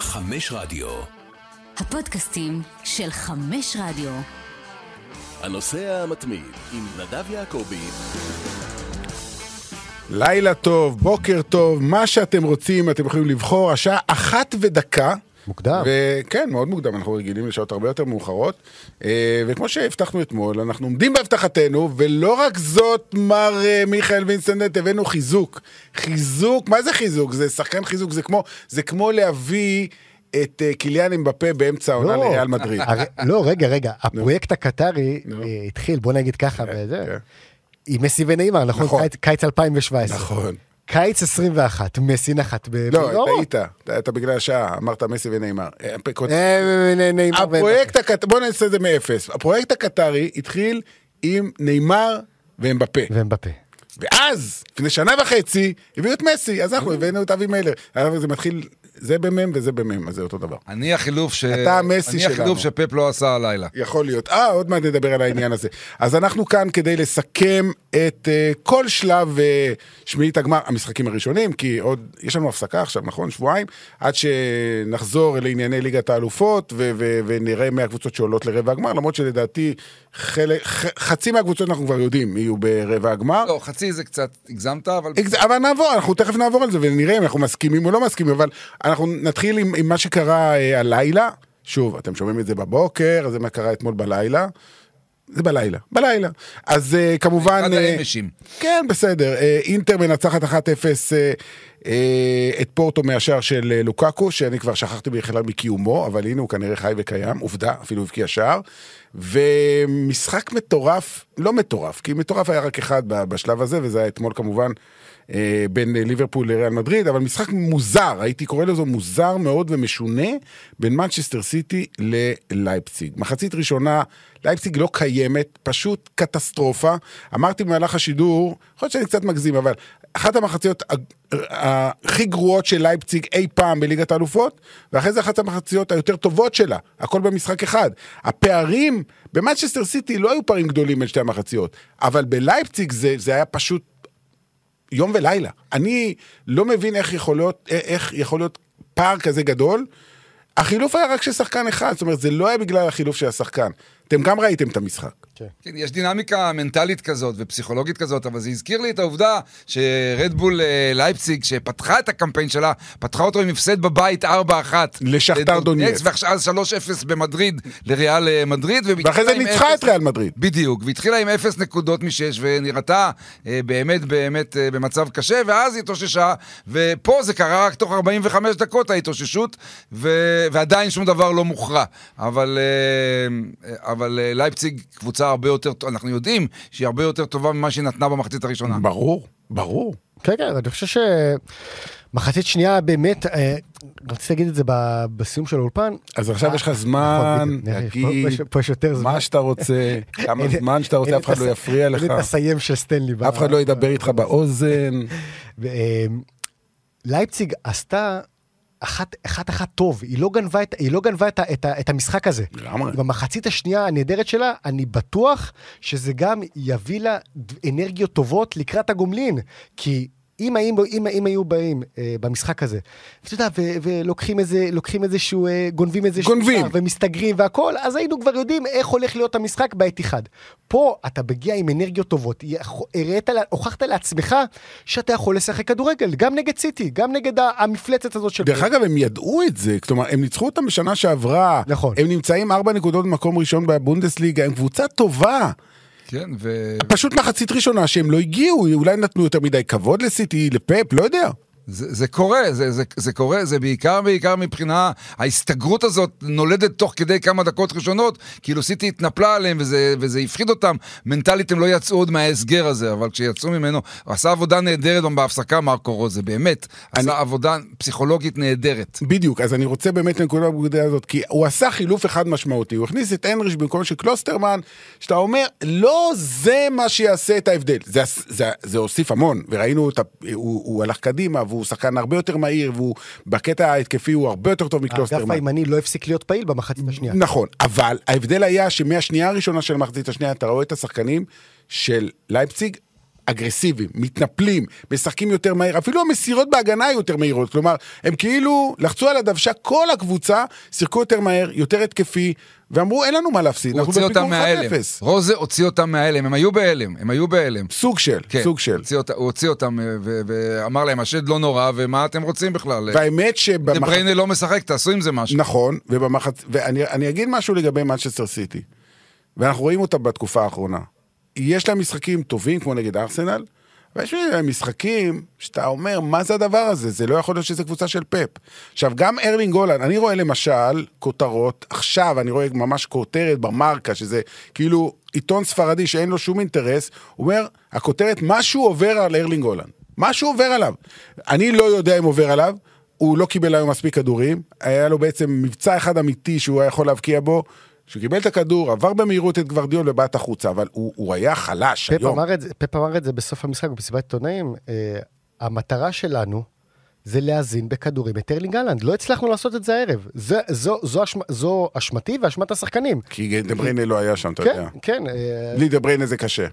חמש רדיו. הפודקאסטים של חמש רדיו. הנוסע המתמיד עם נדב יעקבי. לילה טוב, בוקר טוב, מה שאתם רוצים, אתם יכולים לבחור, השעה אחת ודקה. מוקדם. וכן, מאוד מוקדם, אנחנו רגילים לשעות הרבה יותר מאוחרות. אה, וכמו שהבטחנו אתמול, אנחנו עומדים בהבטחתנו, ולא רק זאת, מר אה, מיכאל וינסטנט, הבאנו חיזוק. חיזוק, מה זה חיזוק? זה שחקן חיזוק, זה כמו, זה כמו להביא... את אה, קיליאן אמבפה באמצע העונה לא. לריאל מדריד. לא, רגע, רגע, הפרויקט הקטרי התחיל, בוא נגיד ככה, כן, וזה, כן. עם מסי ונאמר, נכון? נכון. קיץ 2017. נכון. קיץ 21, מסי נחת ב... לא. טעית, אתה- בגלל השעה, אמרת מסי ונאמר. אה, אה, הפרויקט הקטרי, בוא נעשה את זה מאפס. הפרויקט הקטרי התחיל עם נאמר ואמבפה. ומבפה. ואז, לפני שנה וחצי, הביאו את מסי, אז אה. אנחנו הבאנו את אבי מלר. זה מתחיל, זה במם וזה במם, אז זה אותו דבר. אני החילוף ש... אתה המסי אני שלנו. החילוף שפפ לא עשה הלילה. יכול להיות. אה, עוד מעט נדבר על העניין הזה. אז אנחנו כאן כדי לסכם את uh, כל שלב uh, שמינית הגמר, המשחקים הראשונים, כי עוד, יש לנו הפסקה עכשיו, נכון? שבועיים, עד שנחזור לענייני ליגת האלופות, ו- ו- ונראה מהקבוצות שעולות לרבע הגמר, למרות שלדעתי חלק, ח- חצי מהקבוצות אנחנו כבר יודעים יהיו ברבע הגמר. לא, חצי זה קצת הגזמת, אבל... אבל נעבור, אנחנו תכף נעבור על זה ונראה אם אנחנו מסכימים או לא מסכימים, אבל אנחנו נתחיל עם, עם מה שקרה אה, הלילה. שוב, אתם שומעים את זה בבוקר, זה מה קרה אתמול בלילה. זה בלילה, בלילה. אז אה, כמובן... עד אה, האמשים. כן, בסדר. אה, אינטר מנצחת 1-0 אה, אה, את פורטו מהשער של אה, לוקקו, שאני כבר שכחתי בכלל מקיומו, אבל הנה הוא כנראה חי וקיים, עובדה, אפילו הבקיע שער. ומשחק מטורף, לא מטורף, כי מטורף היה רק אחד בשלב הזה, וזה היה אתמול כמובן אה, בין אה, ליברפול לריאל מדריד, אבל משחק מוזר, הייתי קורא לזה מוזר מאוד ומשונה, בין מנצ'סטר סיטי ללייפציג. מחצית ראשונה, לייפציג לא קיימת, פשוט קטסטרופה. אמרתי במהלך השידור, יכול להיות שאני קצת מגזים, אבל אחת המחציות ה- ה- הכי גרועות של לייפציג אי פעם בליגת האלופות, ואחרי זה אחת המחציות היותר טובות שלה, הכל במשחק אחד. הפערים במנצ'סטר סיטי לא היו פערים גדולים בין שתי המחציות, אבל בלייפציג זה, זה היה פשוט יום ולילה. אני לא מבין איך יכול להיות, איך יכול להיות פער כזה גדול. החילוף היה רק של שחקן אחד, זאת אומרת, זה לא היה בגלל החילוף של השחקן. אתם גם ראיתם את המשחק. כן, יש דינמיקה מנטלית כזאת ופסיכולוגית כזאת, אבל זה הזכיר לי את העובדה שרדבול אה, לייפציג, שפתחה את הקמפיין שלה, פתחה אותו עם הפסד בבית 4-1. לשכתר דונייץ. ועכשיו 3-0 במדריד לריאל אה, מדריד. ואחרי זה ניצחה את ריאל מדריד. בדיוק, והתחילה עם אפס נקודות משש, ונראתה אה, באמת באמת במצב קשה, ואז היא התאוששה, ופה זה קרה רק תוך 45 דקות ההתאוששות, ו... ועדיין שום דבר לא מוכרע. אבל, אבל אה, לייפציג קבוצה הרבה יותר, אנחנו יודעים שהיא הרבה יותר טובה ממה שהיא נתנה במחצית הראשונה. ברור, ברור. כן, כן, אני חושב שמחצית שנייה באמת, אה, רציתי להגיד את זה ב- בסיום של האולפן. אז עכשיו יש לך זמן נכון, פה להגיד זמן. מה שאתה רוצה, כמה זמן שאתה רוצה, אף אחד לא יפריע לך, אין את הסיים של סטנלי. אף אחד לא ידבר איתך באוזן. אה, לייפציג עשתה אחת, אחת אחת טוב, היא לא גנבה את, היא לא גנבה את, את, את המשחק הזה. לגמרי. במחצית השנייה הנהדרת שלה, אני בטוח שזה גם יביא לה אנרגיות טובות לקראת הגומלין. כי אם, אם, אם, אם היו באים אה, במשחק הזה, ואתה יודע, ו, ולוקחים איזה, לוקחים איזשהו, אה, גונבים איזשהו, גונבים. שער ומסתגרים והכל, אז היינו כבר יודעים איך הולך להיות המשחק בעת אחד. פה אתה מגיע עם אנרגיות טובות, הראית, הוכחת לעצמך שאתה יכול לשחק כדורגל, גם נגד סיטי, גם נגד המפלצת הזאת של... דרך אגב, הם ידעו את זה, כלומר, הם ניצחו אותם בשנה שעברה. נכון. הם נמצאים ארבע נקודות במקום ראשון בבונדסליגה, הם קבוצה טובה. כן, ו... פשוט מחצית ראשונה שהם לא הגיעו, אולי נתנו יותר מדי כבוד לסיטי, לפפ, לא יודע. זה, זה קורה, זה, זה, זה קורה, זה בעיקר בעיקר מבחינה, ההסתגרות הזאת נולדת תוך כדי כמה דקות ראשונות, כאילו סיטי התנפלה עליהם וזה, וזה הפחיד אותם, מנטלית הם לא יצאו עוד מההסגר הזה, אבל כשיצאו ממנו, עשה עבודה נהדרת בהפסקה מרקו רוזה, באמת, אני- עשה עבודה פסיכולוגית נהדרת. בדיוק, אז אני רוצה באמת לנקודה בנקודה הזאת, כי הוא עשה חילוף אחד משמעותי, הוא הכניס את הנריש במקום של קלוסטרמן, שאתה אומר, לא זה מה שיעשה את ההבדל. זה, זה, זה הוסיף המון, וראינו, את הוא, הוא הלך קדימה, והוא שחקן הרבה יותר מהיר, והוא בקטע ההתקפי הוא הרבה יותר טוב האגף מקלוסטרמן. הימני לא הפסיק להיות פעיל במחצית השנייה. נכון, אבל ההבדל היה שמהשנייה הראשונה של המחצית השנייה, אתה רואה את השחקנים של לייפציג, אגרסיביים, מתנפלים, משחקים יותר מהר, אפילו המסירות בהגנה יותר מהירות, כלומר, הם כאילו לחצו על הדוושה, כל הקבוצה שיחקו יותר מהר, יותר התקפי, ואמרו אין לנו מה להפסיד, אנחנו בפיגור מההלם. 1-0. רוזה הוציא אותם מההלם, הם היו בהלם, הם היו בהלם. סוג של, כן, סוג של. הוציא אותה- הוא הוציא אותם אה, ו- ואמר להם, השד לא נורא, ומה אתם רוצים בכלל? והאמת דה שבמחצית... בריינה לא משחק, תעשו עם זה משהו. נכון, ובמחצ... ואני אני אגיד משהו לגבי מנצ'סטר סיטי, ואנחנו רואים אותה בתקופה האחרונה. יש להם משחקים טובים, כמו נגד ארסנל, ויש להם משחקים שאתה אומר, מה זה הדבר הזה? זה לא יכול להיות שזה קבוצה של פפ. עכשיו, גם ארלינג הולאנד, אני רואה למשל כותרות, עכשיו אני רואה ממש כותרת במרקה, שזה כאילו עיתון ספרדי שאין לו שום אינטרס, הוא אומר, הכותרת, משהו עובר על ארלינג הולאנד. משהו עובר עליו. אני לא יודע אם עובר עליו, הוא לא קיבל היום מספיק כדורים, היה לו בעצם מבצע אחד אמיתי שהוא היה יכול להבקיע בו, שהוא קיבל את הכדור, עבר במהירות את גוורדיול ובעט החוצה, אבל הוא, הוא היה חלש פפ היום. אמר, את זה, פפ אמר את זה בסוף המשחק, במסיבת עיתונאים, אה, המטרה שלנו זה להזין בכדורים את ארלינג הולאנד. לא הצלחנו לעשות את זה הערב. זה, זו, זו, אשמ, זו אשמתי ואשמת השחקנים. כי דה בריינה לא היה שם, אתה כן, יודע. כן. אה, בלי דה בריינה זה קשה.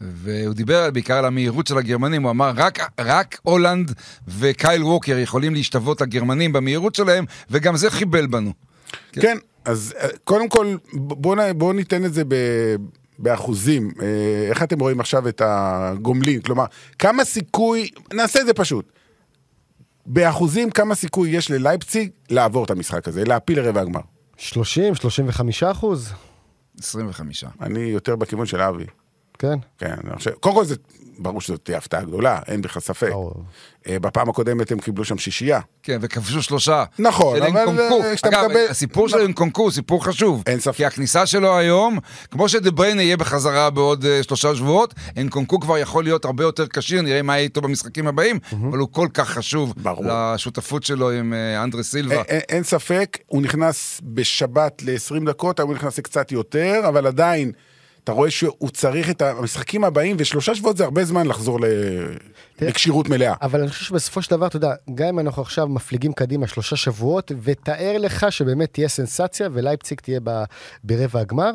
והוא דיבר בעיקר על המהירות של הגרמנים, הוא אמר רק, רק הולאנד וקייל ווקר יכולים להשתוות לגרמנים במהירות שלהם, וגם זה חיבל בנו. כן, כן אז אה, קודם כל, בואו בוא ניתן את זה ב... באחוזים, אה, איך אתם רואים עכשיו את הגומלין? כלומר, כמה סיכוי, נעשה את זה פשוט. באחוזים, כמה סיכוי יש ללייפציג לעבור את המשחק הזה, להפיל לרבע הגמר? 30, 35 אחוז, 25. אני יותר בכיוון של אבי. כן. כן, אני חושב, קודם כל זה, ברור שזאת תהיה הפתעה גדולה, אין בכלל ספק. אה, בפעם הקודמת הם קיבלו שם שישייה. כן, וכבשו שלושה. נכון, של אבל. אה, כשאתה אגב, מקבל- הסיפור של אינקונקו הוא סיפור חשוב. אין ספק. כי הכניסה שלו היום, כמו שדה בריינה יהיה בחזרה בעוד אה, שלושה שבועות, אינקונקו כבר יכול להיות הרבה יותר כשיר, נראה מה יהיה איתו במשחקים הבאים, אבל הוא כל כך חשוב ברור. לשותפות שלו עם אנדרה סילבה. אין ספק, הוא נכנס בשבת ל-20 דקות, היום הוא נכנס לקצת יותר, אבל עדיין, אתה רואה שהוא צריך את המשחקים הבאים, ושלושה שבועות זה הרבה זמן לחזור לכשירות מלאה. אבל אני חושב שבסופו של דבר, אתה יודע, גם אם אנחנו עכשיו מפליגים קדימה שלושה שבועות, ותאר לך שבאמת תהיה סנסציה ולייפציג תהיה ב, ברבע הגמר,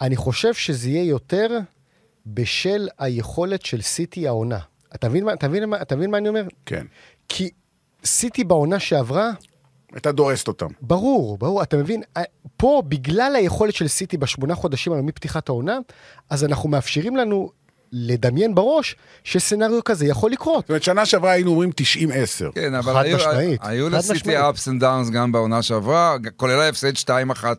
אני חושב שזה יהיה יותר בשל היכולת של סיטי העונה. אתה מבין מה, אתה מבין מה, אתה מבין מה אני אומר? כן. כי סיטי בעונה שעברה, הייתה דורסת אותם. ברור, ברור, אתה מבין? אה, פה, בגלל היכולת של סיטי בשמונה חודשים האלו מפתיחת העונה, אז אנחנו מאפשרים לנו לדמיין בראש שסצנריו כזה יכול לקרות. זאת אומרת, שנה שעברה היינו אומרים 90-10. כן, אבל חד היו, משמעית, היו לסיטי ups and downs גם בעונה שעברה, כולל ההפסד 2-1 אה,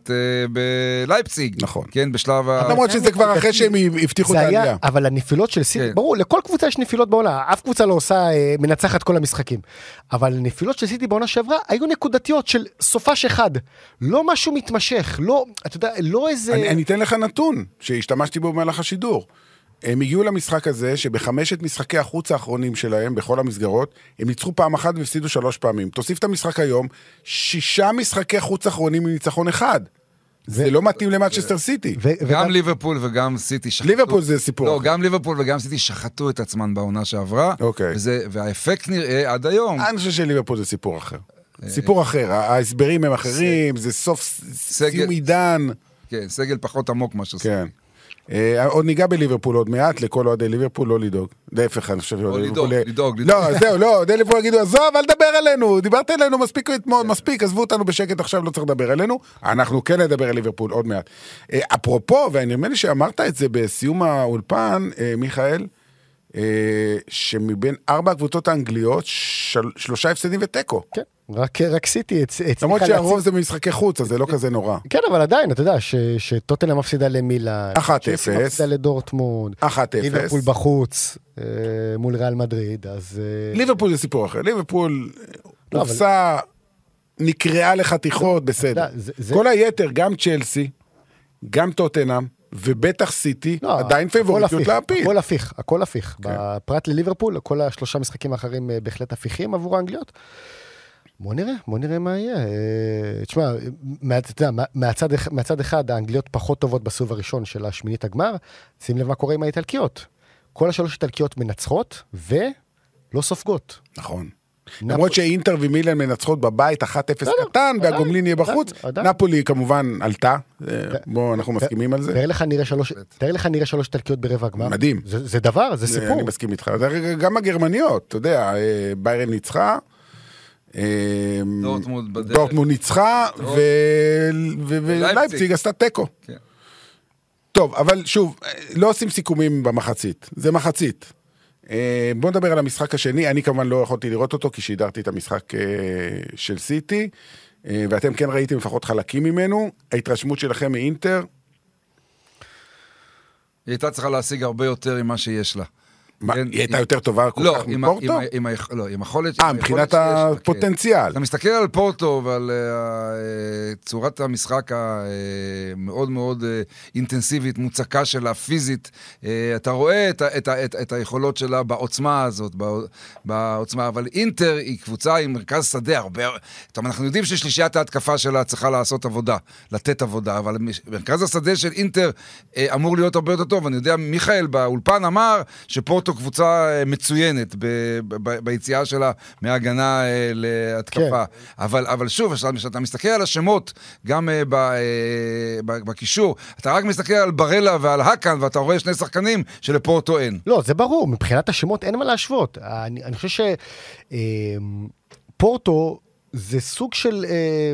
בלייפציג. נכון. כן, בשלב ה... למרות שזה כבר אחרי שהם הבטיחו את העלייה. אבל הנפילות של סיטי, כן. ברור, לכל קבוצה יש נפילות בעונה, אף קבוצה לא עושה, אה, מנצחת כל המשחקים. אבל הנפילות של סיטי בעונה שעברה היו נקודתיות של סופש אחד. לא משהו מתמשך, לא, אתה יודע, לא איזה... אני, אני אתן לך נתון שהשתמשתי בו במהלך השידור. הם הגיעו למשחק הזה, שבחמשת משחקי החוץ האחרונים שלהם, בכל המסגרות, הם ניצחו פעם אחת והפסידו שלוש פעמים. תוסיף את המשחק היום, שישה משחקי חוץ אחרונים עם ניצחון אחד. זה לא מתאים למנצ'סטר סיטי. גם וגם- ליברפול וגם סיטי שחטו. ליברפול זה סיפור לא. גם ליברפול וגם סיטי שחטו את עצמן בעונה שעברה. אוקיי. וזה, והאפקט נראה עד היום. אני חושב שליברפול זה סיפור אחר. סיפור אחר, ההסברים הם אחרים, זה סוף סיום עידן. כן, סגל פחות עמוק מה שעושה. כן. אה, עוד ניגע בליברפול עוד מעט, לכל אוהדי ליברפול לא לדאוג. להפך, אני חושב שאוהדי לדאוג, ליברפול... לדאוג, לדאוג. לא, זהו, לא, אוהדי ליברפול יגידו, עזוב, אל תדבר עלינו, דיברת עלינו מספיק אתמול, מספיק, עזבו אותנו בשקט עכשיו, לא צריך לדבר עלינו. אנחנו כן נדבר על ליברפול עוד מעט. אה, אפרופו, ונדמה לי שאמרת את זה בסיום האולפן, אה, מיכאל, אה, שמבין ארבע הקבוצות האנגליות, של- שלושה הפסדים ותיקו. כן, רק, רק סיטי הצ- הצליחה למרות להציג- שהרוב זה במשחקי חוץ, אז זה לא כזה נורא. כן, אבל עדיין, אתה יודע, ש- שטוטנאם מפסידה למילאן. 1-0. צ'לסי מפסידה לדורטמונד. 1-0. ליברפול בחוץ, אה, מול ריאל מדריד, אז... אה, ליברפול זה סיפור אחר, ליברפול לא, הופסה, נקרעה לחתיכות, בסדר. כל היתר, גם צ'לסי, גם טוטנאם, ובטח סיטי, לא, עדיין פייבוריטיות להפיל. הכל הפיך, הכל הפיך. כן. פרט לליברפול, כל השלושה משחקים האחרים אה, בהחלט הפיכים עבור האנגליות. בוא נראה, בוא נראה מה יהיה. אה, תשמע, מהצד מהצד אחד האנגליות פחות טובות בסיבוב הראשון של השמינית הגמר, שים לב מה קורה עם האיטלקיות. כל השלוש איטלקיות מנצחות ולא סופגות. נכון. למרות שאינטר ומילן מנצחות בבית 1-0 קטן, והגומלין יהיה בחוץ. נפולי כמובן עלתה, אה, בואו, אנחנו מסכימים על זה. תאר לך נראה שלוש, איטלקיות ברבע הגמר. מדהים. זה, דבר, זה סיפור. אני מסכים איתך. גם הגרמניות, אתה יודע, אה, ביירן ניצחה. אה, דורטמונד בדרך. דורטמונד ניצחה, ולייפציג לייפציג. עשתה תיקו. כן. טוב, אבל שוב, לא עושים סיכומים במחצית, זה מחצית. אה, בוא נדבר על המשחק השני, אני כמובן לא יכולתי לראות אותו כי שידרתי את המשחק אה, של סיטי, אה, ואתם כן ראיתם לפחות חלקים ממנו. ההתרשמות שלכם מאינטר, היא הייתה צריכה להשיג הרבה יותר ממה שיש לה. מה, כן, היא הייתה יותר טובה כל לא, כך עם מפורטו? עם עם היכ- לא, עם היכולת... אה, עם מבחינת כן. הפוטנציאל. אתה מסתכל על פורטו ועל אה, אה, צורת המשחק המאוד מאוד אה, אינטנסיבית, מוצקה שלה, פיזית. אתה רואה את, את, ה- את, את היכולות שלה בעוצמה הזאת, בע- בעוצמה, אבל אינטר היא קבוצה עם מרכז שדה הרבה... טוב, אנחנו יודעים ששלישיית ההתקפה שלה צריכה לעשות עבודה, לתת עבודה, אבל מרכז השדה של אינטר אמור להיות הרבה יותר טוב. אני יודע, מיכאל באולפן אמר שפורטו קבוצה אה, מצוינת ב, ב, ב, ביציאה שלה מהגנה אה, להתקפה. אבל, אבל שוב, כשאתה מסתכל על השמות, גם אה, ב, אה, בקישור, אתה רק מסתכל על ברלה ועל האקן, ואתה רואה שני שחקנים שלפורטו אין. לא, זה ברור, מבחינת השמות אין מה להשוות. אני, אני חושב שפורטו זה סוג של... אה,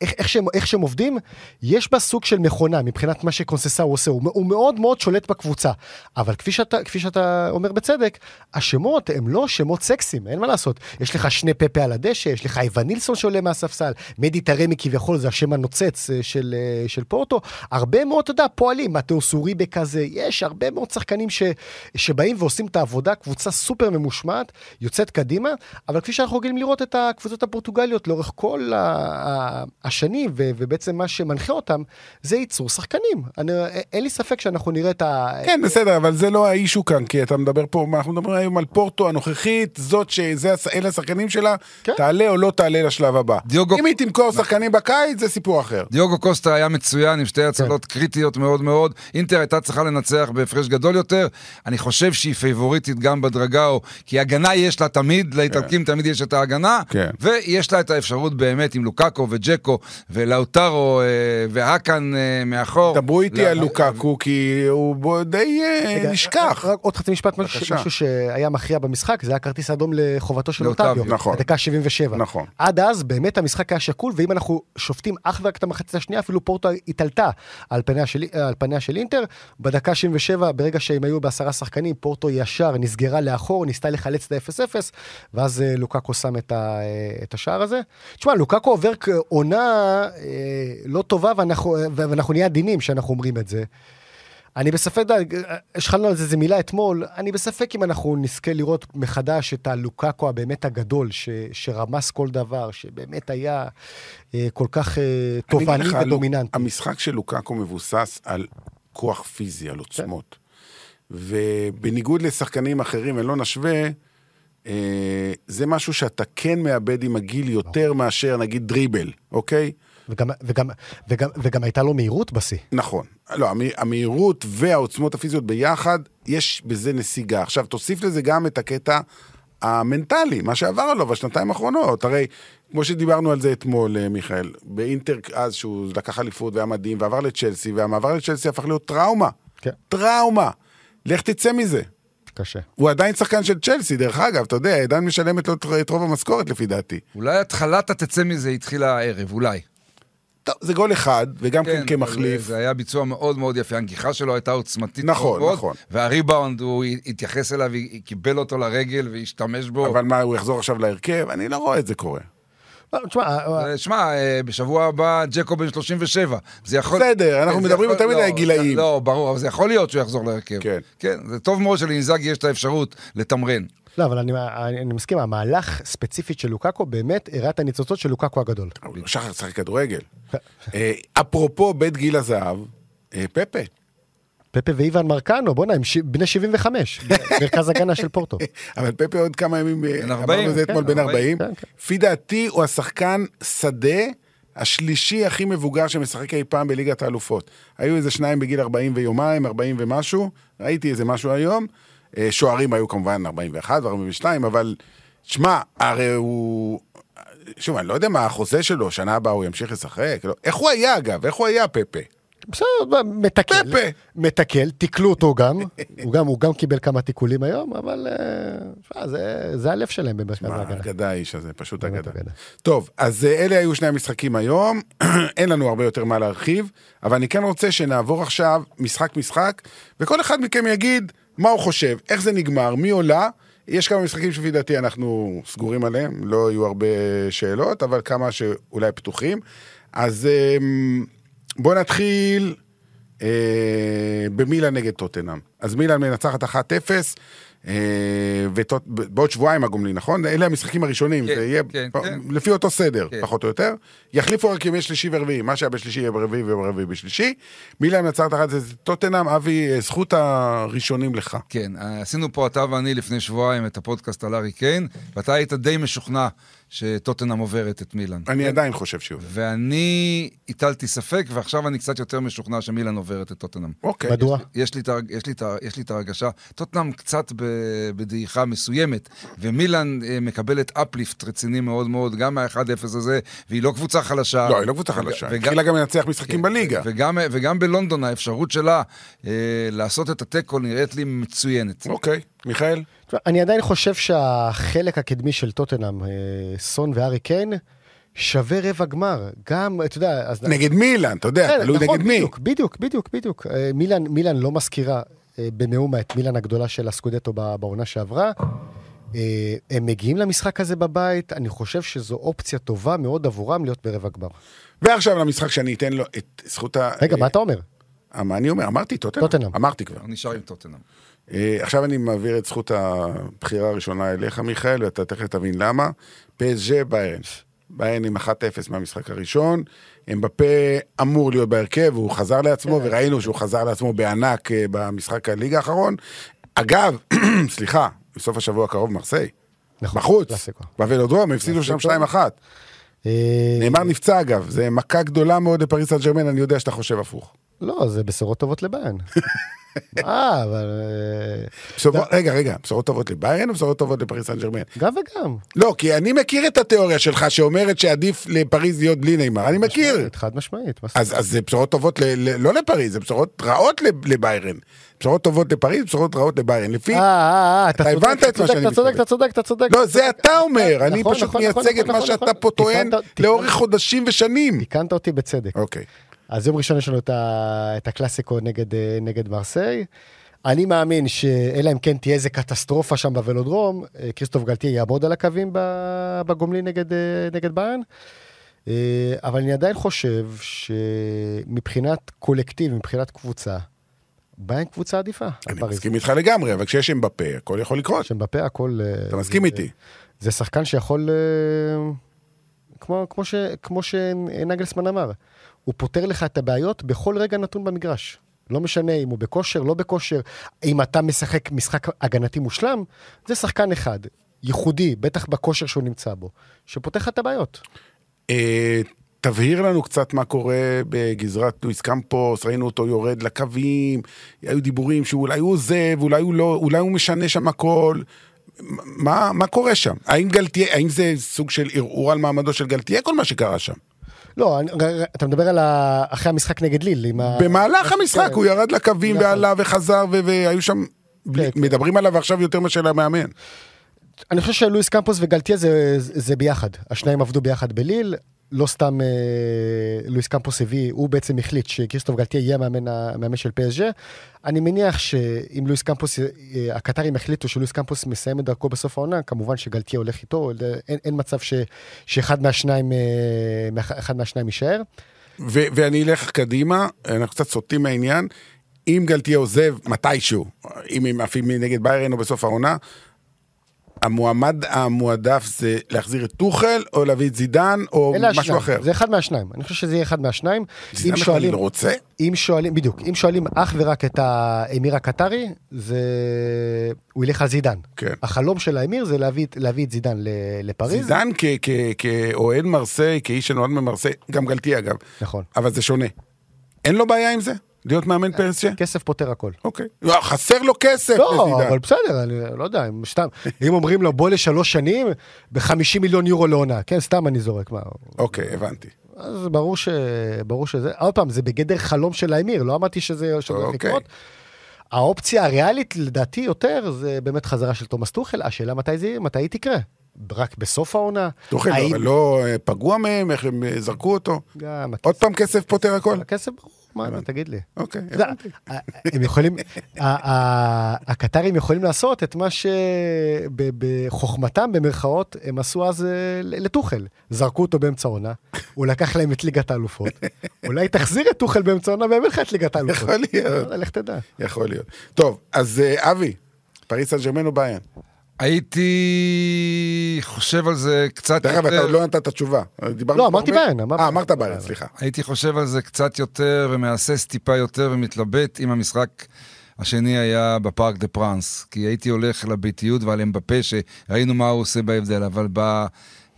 איך, איך, שהם, איך שהם עובדים, יש בה סוג של מכונה מבחינת מה שקונססה הוא עושה, הוא, הוא מאוד מאוד שולט בקבוצה. אבל כפי שאתה, כפי שאתה אומר בצדק, השמות הם לא שמות סקסיים, אין מה לעשות. יש לך שני פפה על הדשא, יש לך איוון נילסון שעולה מהספסל, מדי טרמי כביכול זה השם הנוצץ אה, של, אה, של פורטו. הרבה מאוד, אתה יודע, פועלים, מתאוס אוריבה כזה, יש הרבה מאוד שחקנים ש, שבאים ועושים את העבודה, קבוצה סופר ממושמעת, יוצאת קדימה, אבל כפי שאנחנו רגילים לראות את הקבוצות הפורטוגליות לאורך כל ה- ה- השנים, ו- ובעצם מה שמנחה אותם, זה ייצור שחקנים. אני, אין לי ספק שאנחנו נראה את ה... כן, בסדר, אבל זה לא האישו כאן, כי אתה מדבר פה, אנחנו מדברים היום על פורטו הנוכחית, זאת שזה, הש- אלה השחקנים שלה, כן. תעלה או לא תעלה לשלב הבא. דיוגו- אם היא תמכור שחקנים בקיץ, זה סיפור אחר. דיוגו קוסטה היה מצוין עם שתי הצלות כן. קריטיות מאוד מאוד. אינטר הייתה צריכה לנצח בהפרש גדול יותר. אני חושב שהיא פייבוריטית גם בדרגאו, כי הגנה יש לה תמיד, לאיטלקים תמיד יש את ההגנה, כן. ויש לה את האפשרות באמת עם לוקאקו וג'קו ולאוטרו אה, והאקן אה, מאחור. דברו איתי על לוקקו, כי הוא די אה, נשכח. רק עוד חצי משפט, משהו שהיה מכריע במשחק, זה היה כרטיס אדום לחובתו של אוטביו. נכון. בדקה 77. נכון. עד אז באמת המשחק היה שקול, ואם אנחנו שופטים אך ורק את המחצית השנייה, אפילו פורטו התעלתה על פניה של, על פניה של אינטר. בדקה 77, ברגע שהם היו בעשרה שחקנים, פורטו ישר נסגרה לאחור, ניסתה לחלץ את ה-0-0, ואז לוקקו שם את, ה, את השער הזה. תשמע, לוקקו עובר עונה אה, לא טובה, ואנחנו, ואנחנו נהיה עדינים כשאנחנו אומרים את זה. אני בספק, די, השחלנו על זה איזה מילה אתמול, אני בספק אם אנחנו נזכה לראות מחדש את הלוקקו הבאמת הגדול, ש, שרמס כל דבר, שבאמת היה אה, כל כך אה, אני תובעני ודומיננטי. המשחק של לוקקו מבוסס על כוח פיזי, על עוצמות. ובניגוד לשחקנים אחרים, ולא נשווה, אה, זה משהו שאתה כן מאבד עם הגיל יותר מאשר נגיד דריבל, אוקיי? וגם, וגם, וגם, וגם הייתה לו מהירות בשיא. נכון. לא, המ- המהירות והעוצמות הפיזיות ביחד, יש בזה נסיגה. עכשיו, תוסיף לזה גם את הקטע המנטלי, מה שעבר עליו בשנתיים האחרונות. הרי, כמו שדיברנו על זה אתמול, אה, מיכאל, באינטר אז שהוא לקח אליפות והיה מדהים, ועבר לצ'לסי, והמעבר לצ'לסי הפך להיות טראומה. כן. טראומה. לך תצא מזה. קשה. הוא עדיין שחקן של צ'לסי, דרך אגב, אתה יודע, עדיין משלמת לו את- את רוב המשכורת לפי דעתי. אולי התחלת התצא מזה התחילה הערב, אולי. טוב, זה גול אחד, וגם כן, כן, כמחליף. זה, זה היה ביצוע מאוד מאוד יפה, הנגיחה שלו הייתה עוצמתית. נכון, מאוד, נכון. והריבאונד, הוא התייחס אליו, קיבל אותו לרגל והשתמש בו. אבל מה, הוא יחזור עכשיו להרכב? אני לא רואה את זה קורה. לא, תשמע, אה, אה, שמע, אה, בשבוע הבא ג'קו בן 37. זה יכול... בסדר, אנחנו מדברים יותר מדי לא, על גילאים. לא, ברור, אבל זה יכול להיות שהוא יחזור להרכב. כן. כן, זה טוב מאוד שלאינזאגי יש את האפשרות לתמרן. לא, אבל אני, אני, אני מסכים, המהלך ספציפית של לוקקו באמת הראה את הניצוצות של לוקקו הגדול. שחר צריך כדורגל. אה, אפרופו בית גיל הזהב, אה, פפה. פפה ואיוון מרקנו, בוא'נה, הם ש... בני 75, מרכז הגנה של פורטו. אבל פפה עוד כמה ימים, אה, בן 40, אמרנו את זה כן, אתמול, בן 40, 40. כן, כן. לפי דעתי הוא השחקן שדה השלישי הכי מבוגר שמשחק אי פעם בליגת האלופות. היו איזה שניים בגיל 40 ויומיים, 40 ומשהו, ראיתי איזה משהו היום. אה, שוערים היו כמובן 41 ו-42, אבל שמע, הרי הוא... שוב, אני לא יודע מה החוזה שלו, שנה הבאה הוא ימשיך לשחק. לא. איך הוא היה, אגב? איך הוא היה, פפה? בסדר, מתקל. פפה. מתקל, תיקלו אותו גם. הוא גם, הוא גם קיבל כמה תיקולים היום, אבל אה, שמע, זה, זה הלב שלהם במרכז מה, ההגנה. אגדה האיש הזה, פשוט אגדה. טוב, אז אה, אלה היו שני המשחקים היום, אין לנו הרבה יותר מה להרחיב, אבל אני כן רוצה שנעבור עכשיו משחק-משחק, וכל אחד מכם יגיד מה הוא חושב, איך זה נגמר, מי עולה. יש כמה משחקים שלפי דעתי אנחנו סגורים עליהם, לא יהיו הרבה שאלות, אבל כמה שאולי פתוחים. אז בואו נתחיל אה, במילאן נגד טוטנאם. אז מילאן מנצחת 1-0, אה, ובעוד שבועיים הגומלין, נכון? אלה המשחקים הראשונים, כן, זה יהיה כן, פ- כן. לפי אותו סדר, כן. פחות או יותר. יחליפו רק ימי שלישי ורביעי, מה שהיה בשלישי יהיה ברביעי וברביעי בשלישי. מילאן מנצחת 1-0, טוטנאם, אבי, אה, זכות הראשונים לך. כן, עשינו פה אתה ואני לפני שבועיים את הפודקאסט על ארי קיין, ואתה היית די משוכנע שטוטנאם עוברת את מילאן. אני עדיין חושב שהוא. ואני הטלתי ספק, ועכשיו אני קצת יותר משוכנע שמילאן עוברת את טוטנאם. אוקיי. מדוע? יש לי, יש, לי יש לי את ההרגשה, טוטנאם קצת ב- בדעיכה מסוימת, ומילאן אה, מקבלת אפליפט רציני מאוד מאוד, גם מה-1-0 הזה, והיא לא קבוצה חלשה. לא, היא לא קבוצה חלשה. וגם- התחילה גם לנצח משחקים כן, בליגה. וגם, וגם בלונדון האפשרות שלה אה, לעשות את התיקו נראית לי מצוינת. אוקיי, מיכאל? אני עדיין חושב שהחלק הקדמי של טוטנאם, אה, סון וארי קיין, שווה רבע גמר. גם, אתה יודע, אז... נגד מילאן, אתה יודע, תלוי נכון, נגד מי. בדיוק, בדיוק, בדיוק, בדיוק. אה, מילאן, מילאן לא מזכירה אה, במאומה את מילאן הגדולה של הסקודטו בעונה שעברה. הם מגיעים למשחק הזה בבית, אני חושב שזו אופציה טובה מאוד עבורם להיות ברבע גמר. ועכשיו למשחק שאני אתן לו את זכות ה... רגע, מה אתה אומר? מה אני אומר? אמרתי טוטנאם. טוטנהאם. אמרתי כבר. אני נשאר עם טוטנאם. אה, עכשיו אני מעביר את זכות הבחירה הראשונה אליך, מיכאל, ואתה תכף תבין למה. פסג'ה ביירן. ביירן עם 1-0 מהמשחק הראשון. אמבפה אמור להיות בהרכב, הוא חזר לעצמו, וראינו שהוא חזר לעצמו בענק אה, במשחק הליגה האחרון. אגב, סליחה, בסוף השבוע הקרוב מרסיי. נכון, בחוץ. בוולודרום, הפסידו שם 2-1. אה, נאמר נפצע אגב, זה מכה גדולה מאוד לפריס סן ג'רמן, אני יודע שאתה חושב הפוך. לא, זה בשורות טובות לביירן. אה, אבל... אה, בשורות- רגע, רגע, בשורות טובות לביירן או בשורות טובות לפריס סן ג'רמן? גם וגם. לא, כי אני מכיר את התיאוריה שלך שאומרת שעדיף לפריז להיות בלי נאמר, אני מכיר. חד משמעית. אז, אז זה בשורות טובות ל, ל, לא לפריז, זה בשורות רעות לב- לביירן. בשורות טובות לפריז, בשורות רעות לביירן. לפי... אה, אה, אה, אתה הבנת את מה שאני אתה צודק, מתכוון. אתה צודק, אתה צודק. לא, זה אתה אומר, אני נכון, פשוט נכון, נכון, מייצג את נכון, מה נכון, שאתה נכון. פה טוען לאורך חודשים ושנים. תיקנת אותי בצדק. אוקיי. אז יום ראשון יש לנו את, ה, את הקלאסיקו נגד, אה, נגד מרסיי. אני מאמין שאלא אם כן תהיה איזה קטסטרופה שם בוולודרום, אה, כריסטוף גלטיה יעמוד על הקווים בגומלין נגד, אה, נגד ביין. אבל אני עדיין חושב שמבחינת קולקטיב, מבחינת קבוצה, ביין קבוצה עדיפה. אני. מסכים איתך לגמרי, אבל כשיש אמבפה, הכל יכול לקרות. שבפה הכל... אה, אתה מסכים זה- איתי. זה שחקן שיכול, כמו, כמו, ש, כמו שנגלסמן אמר, הוא פותר לך את הבעיות בכל רגע נתון במגרש. לא משנה אם הוא בכושר, לא בכושר, אם אתה משחק משחק הגנתי מושלם, זה שחקן אחד, ייחודי, בטח בכושר שהוא נמצא בו, שפותר לך את הבעיות. אה, תבהיר לנו קצת מה קורה בגזרת לואיס קמפוס, ראינו אותו יורד לקווים, היו דיבורים שאולי הוא עוזב, אולי הוא לא, אולי הוא משנה שם הכל. מה, מה קורה שם? האם גלתיה, האם זה סוג של ערעור על מעמדו של גלתיה, כל מה שקרה שם? לא, אתה מדבר על ה, אחרי המשחק נגד ליל, ה... במהלך המשחק כן. הוא ירד לקווים נכון. ועלה וחזר, ו- והיו שם, כן, כן. מדברים עליו עכשיו יותר מאשר המאמן. אני חושב שלואיס קמפוס וגלטיה זה, זה ביחד. השניים עבדו ביחד בליל. לא סתם אה, לואיס קמפוס הביא, הוא בעצם החליט שכריסטוף גלטיה יהיה המאמן, המאמן של פסג'ה. אני מניח שאם לואיס קמפוס, אה, הקטרים החליטו שלואיס קמפוס מסיים את דרכו בסוף העונה, כמובן שגלטיה הולך איתו, אין, אין מצב ש, שאחד מהשניים, אה, מהשניים יישאר. ו- ואני אלך קדימה, אנחנו קצת סוטים מהעניין. אם גלתיה עוזב מתישהו, אם הם עפים נגד ביירן או בסוף העונה, המועמד המועדף זה להחזיר את טוחל, או להביא את זידן, או משהו השניים, אחר. זה אחד מהשניים. אני חושב שזה יהיה אחד מהשניים. זידן שואלים, רוצה? אם שואלים, בדיוק, אם שואלים אך ורק את האמיר הקטרי, זה... הוא ילך על זידן. כן. החלום של האמיר זה להביא, להביא את זידן לפריז. זידן כאוהד מרסיי, כאיש שנולד ממרסיי, גם גלתיה אגב, נכון. אבל זה שונה. אין לו בעיה עם זה? להיות מאמן פרסיה? כסף פותר הכל. אוקיי. לא, חסר לו כסף לא. אבל בסדר, אני לא יודע, אם סתם, אם אומרים לו בוא לשלוש שנים, ב-50 מיליון יורו לעונה, כן, סתם אני זורק, מה, אוקיי, הבנתי. אז ברור ש... ברור שזה, עוד פעם, זה בגדר חלום של האמיר, לא אמרתי שזה הולך אוקיי. לקרות. האופציה הריאלית, לדעתי, יותר, זה באמת חזרה של תומאס טוחל, השאלה מתי זה, מתי היא תקרה. רק בסוף העונה? תוכל, האם- אבל לא אה, פגוע מהם, איך הם אה, זרקו אותו? גם עוד פעם כסף פותר הכל? הכסף ברור, מה, אתה תגיד לי. אוקיי, הבנתי. הם יכולים, הקטרים יכולים לעשות את מה שבחוכמתם, במרכאות, הם עשו אז אה, לטוחל. זרקו אותו באמצע העונה, הוא לקח להם את ליגת האלופות. אולי תחזיר את טוחל באמצע העונה ויביא לך את ליגת האלופות. יכול להיות. לך תדע. יכול להיות. טוב, אז אה, אבי, פריס סן ג'רמן או ביין? הייתי חושב על זה קצת דרך אגב, אתה יותר, עוד לא נתת תשובה. לא, אמרתי אמרתי- אה, אמרת ביין, סליחה. הייתי חושב על זה קצת יותר ומהסס טיפה יותר ומתלבט אם המשחק השני היה בפארק דה פרנס. כי הייתי הולך לביתיות ועל אמבפה שראינו מה הוא עושה בהבדל, אבל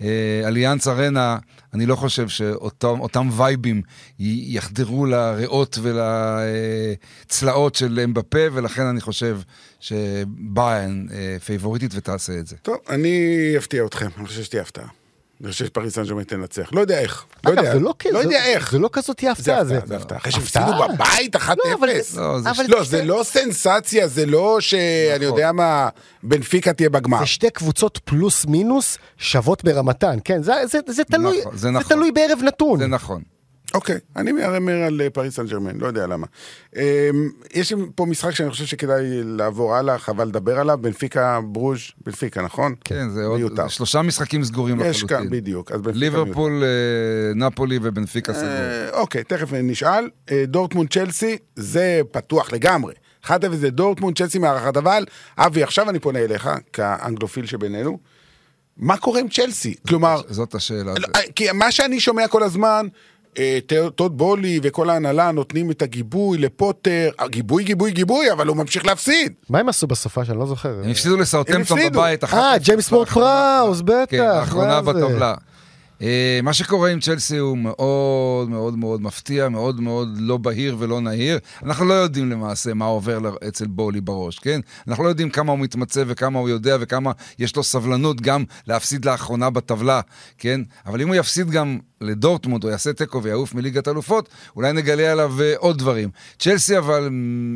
באליאנס ארנה אני לא חושב שאותם וייבים יחדרו לריאות ולצלעות של אמבפה, ולכן אני חושב שביין אה, פייבוריטית ותעשה את זה. טוב, אני אפתיע אתכם, אני חושב שתהיה הפתעה. אני חושב שפריס סן ג'רמן תנצח. לא יודע איך. לא אגב, יודע- זה לא כ- לא זה- יודע איך. זה לא כזאת הפתעה. זה הפתעה. אחרי שהם הפתעה? הפסידו בבית 1-0. לא, אבל לא, זה אבל לא, זה לא סנסציה, זה לא שאני נכון. יודע מה, בנפיקה תהיה בגמר. זה שתי קבוצות פלוס מינוס שוות ברמתן, כן, זה, זה, זה, תלוי, נכון, זה זה נכון. תלוי בערב נתון. זה נכון. אוקיי, אני מהמר על אה, פריס סן ג'רמן, לא יודע למה. אמ, יש פה משחק שאני חושב שכדאי לעבור הלאה, חבל לדבר עליו, בנפיקה ברוז', בנפיקה, נכון? כן, זה עוד מיותר. שלושה משחקים סגורים יש כאן, לחלוטין. בדיוק. מיותר. ליברפול, אה, נפולי ובנפיקה סגור. אה, אוקיי, תכף נשאל. דורטמונד צ'לסי, זה פתוח לגמרי. 1-0 זה דורטמונד, צ'לסי מארחת אבל. אבי, עכשיו אני פונה אליך, כאנגלופיל שבינינו. מה קורה עם צ'לסי? כלומר, זאת השאלה. כי מה שאני שומע כל הזמן, טוד בולי וכל ההנהלה נותנים את הגיבוי לפוטר, אה, גיבוי, גיבוי, גיבוי, אבל הוא ממשיך להפסיד. מה הם עשו בסופה שאני לא זוכר? הם הפסידו לסאוטמפטון. בבית. אחת אה. ג'יימס וורד פראוס, בטח. כן, האחרונה? בטבלה. אה, מה שקורה עם צ'לסי הוא מאוד מאוד מאוד מפתיע, מאוד מאוד לא בהיר ולא נהיר. אנחנו לא יודעים למעשה מה עובר אצל בולי בראש, כן? אנחנו לא יודעים כמה הוא מתמצא וכמה הוא יודע וכמה יש לו סבלנות גם להפסיד לאחרונה בטבלה, כן? אבל אם הוא יפסיד גם לדורטמונד או יעשה תיקו ויעוף מליגת אלופות, אולי נגלה עליו אה, עוד דברים. צ'לסי אבל